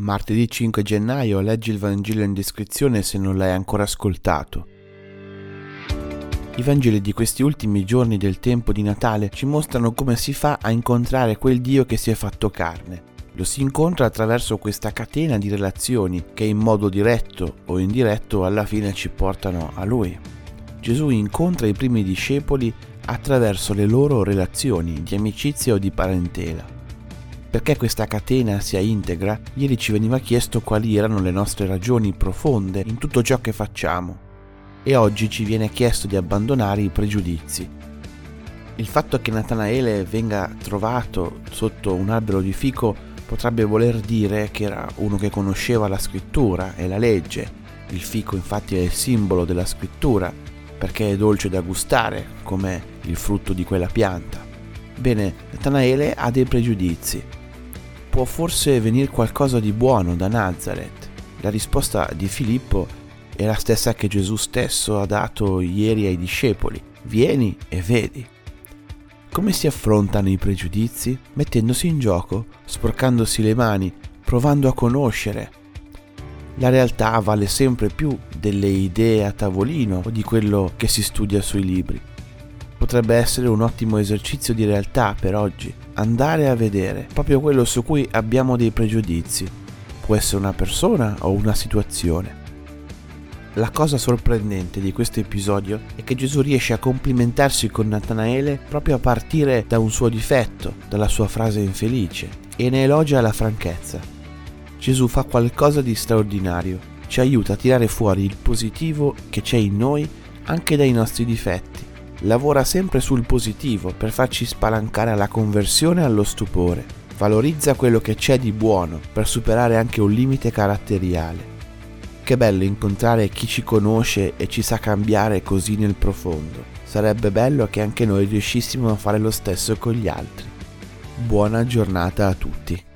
Martedì 5 gennaio leggi il Vangelo in descrizione se non l'hai ancora ascoltato. I Vangeli di questi ultimi giorni del tempo di Natale ci mostrano come si fa a incontrare quel Dio che si è fatto carne. Lo si incontra attraverso questa catena di relazioni che in modo diretto o indiretto alla fine ci portano a Lui. Gesù incontra i primi discepoli attraverso le loro relazioni di amicizia o di parentela. Perché questa catena sia integra, ieri ci veniva chiesto quali erano le nostre ragioni profonde in tutto ciò che facciamo e oggi ci viene chiesto di abbandonare i pregiudizi. Il fatto che Natanaele venga trovato sotto un albero di fico potrebbe voler dire che era uno che conosceva la scrittura e la legge. Il fico infatti è il simbolo della scrittura perché è dolce da gustare come il frutto di quella pianta. Bene, Natanaele ha dei pregiudizi può forse venire qualcosa di buono da Nazareth? La risposta di Filippo è la stessa che Gesù stesso ha dato ieri ai discepoli. Vieni e vedi. Come si affrontano i pregiudizi? Mettendosi in gioco, sporcandosi le mani, provando a conoscere. La realtà vale sempre più delle idee a tavolino o di quello che si studia sui libri. Potrebbe essere un ottimo esercizio di realtà per oggi andare a vedere proprio quello su cui abbiamo dei pregiudizi. Può essere una persona o una situazione. La cosa sorprendente di questo episodio è che Gesù riesce a complimentarsi con Natanaele proprio a partire da un suo difetto, dalla sua frase infelice, e ne elogia la franchezza. Gesù fa qualcosa di straordinario, ci aiuta a tirare fuori il positivo che c'è in noi anche dai nostri difetti lavora sempre sul positivo per farci spalancare alla conversione e allo stupore. Valorizza quello che c'è di buono per superare anche un limite caratteriale. Che bello incontrare chi ci conosce e ci sa cambiare così nel profondo. Sarebbe bello che anche noi riuscissimo a fare lo stesso con gli altri. Buona giornata a tutti.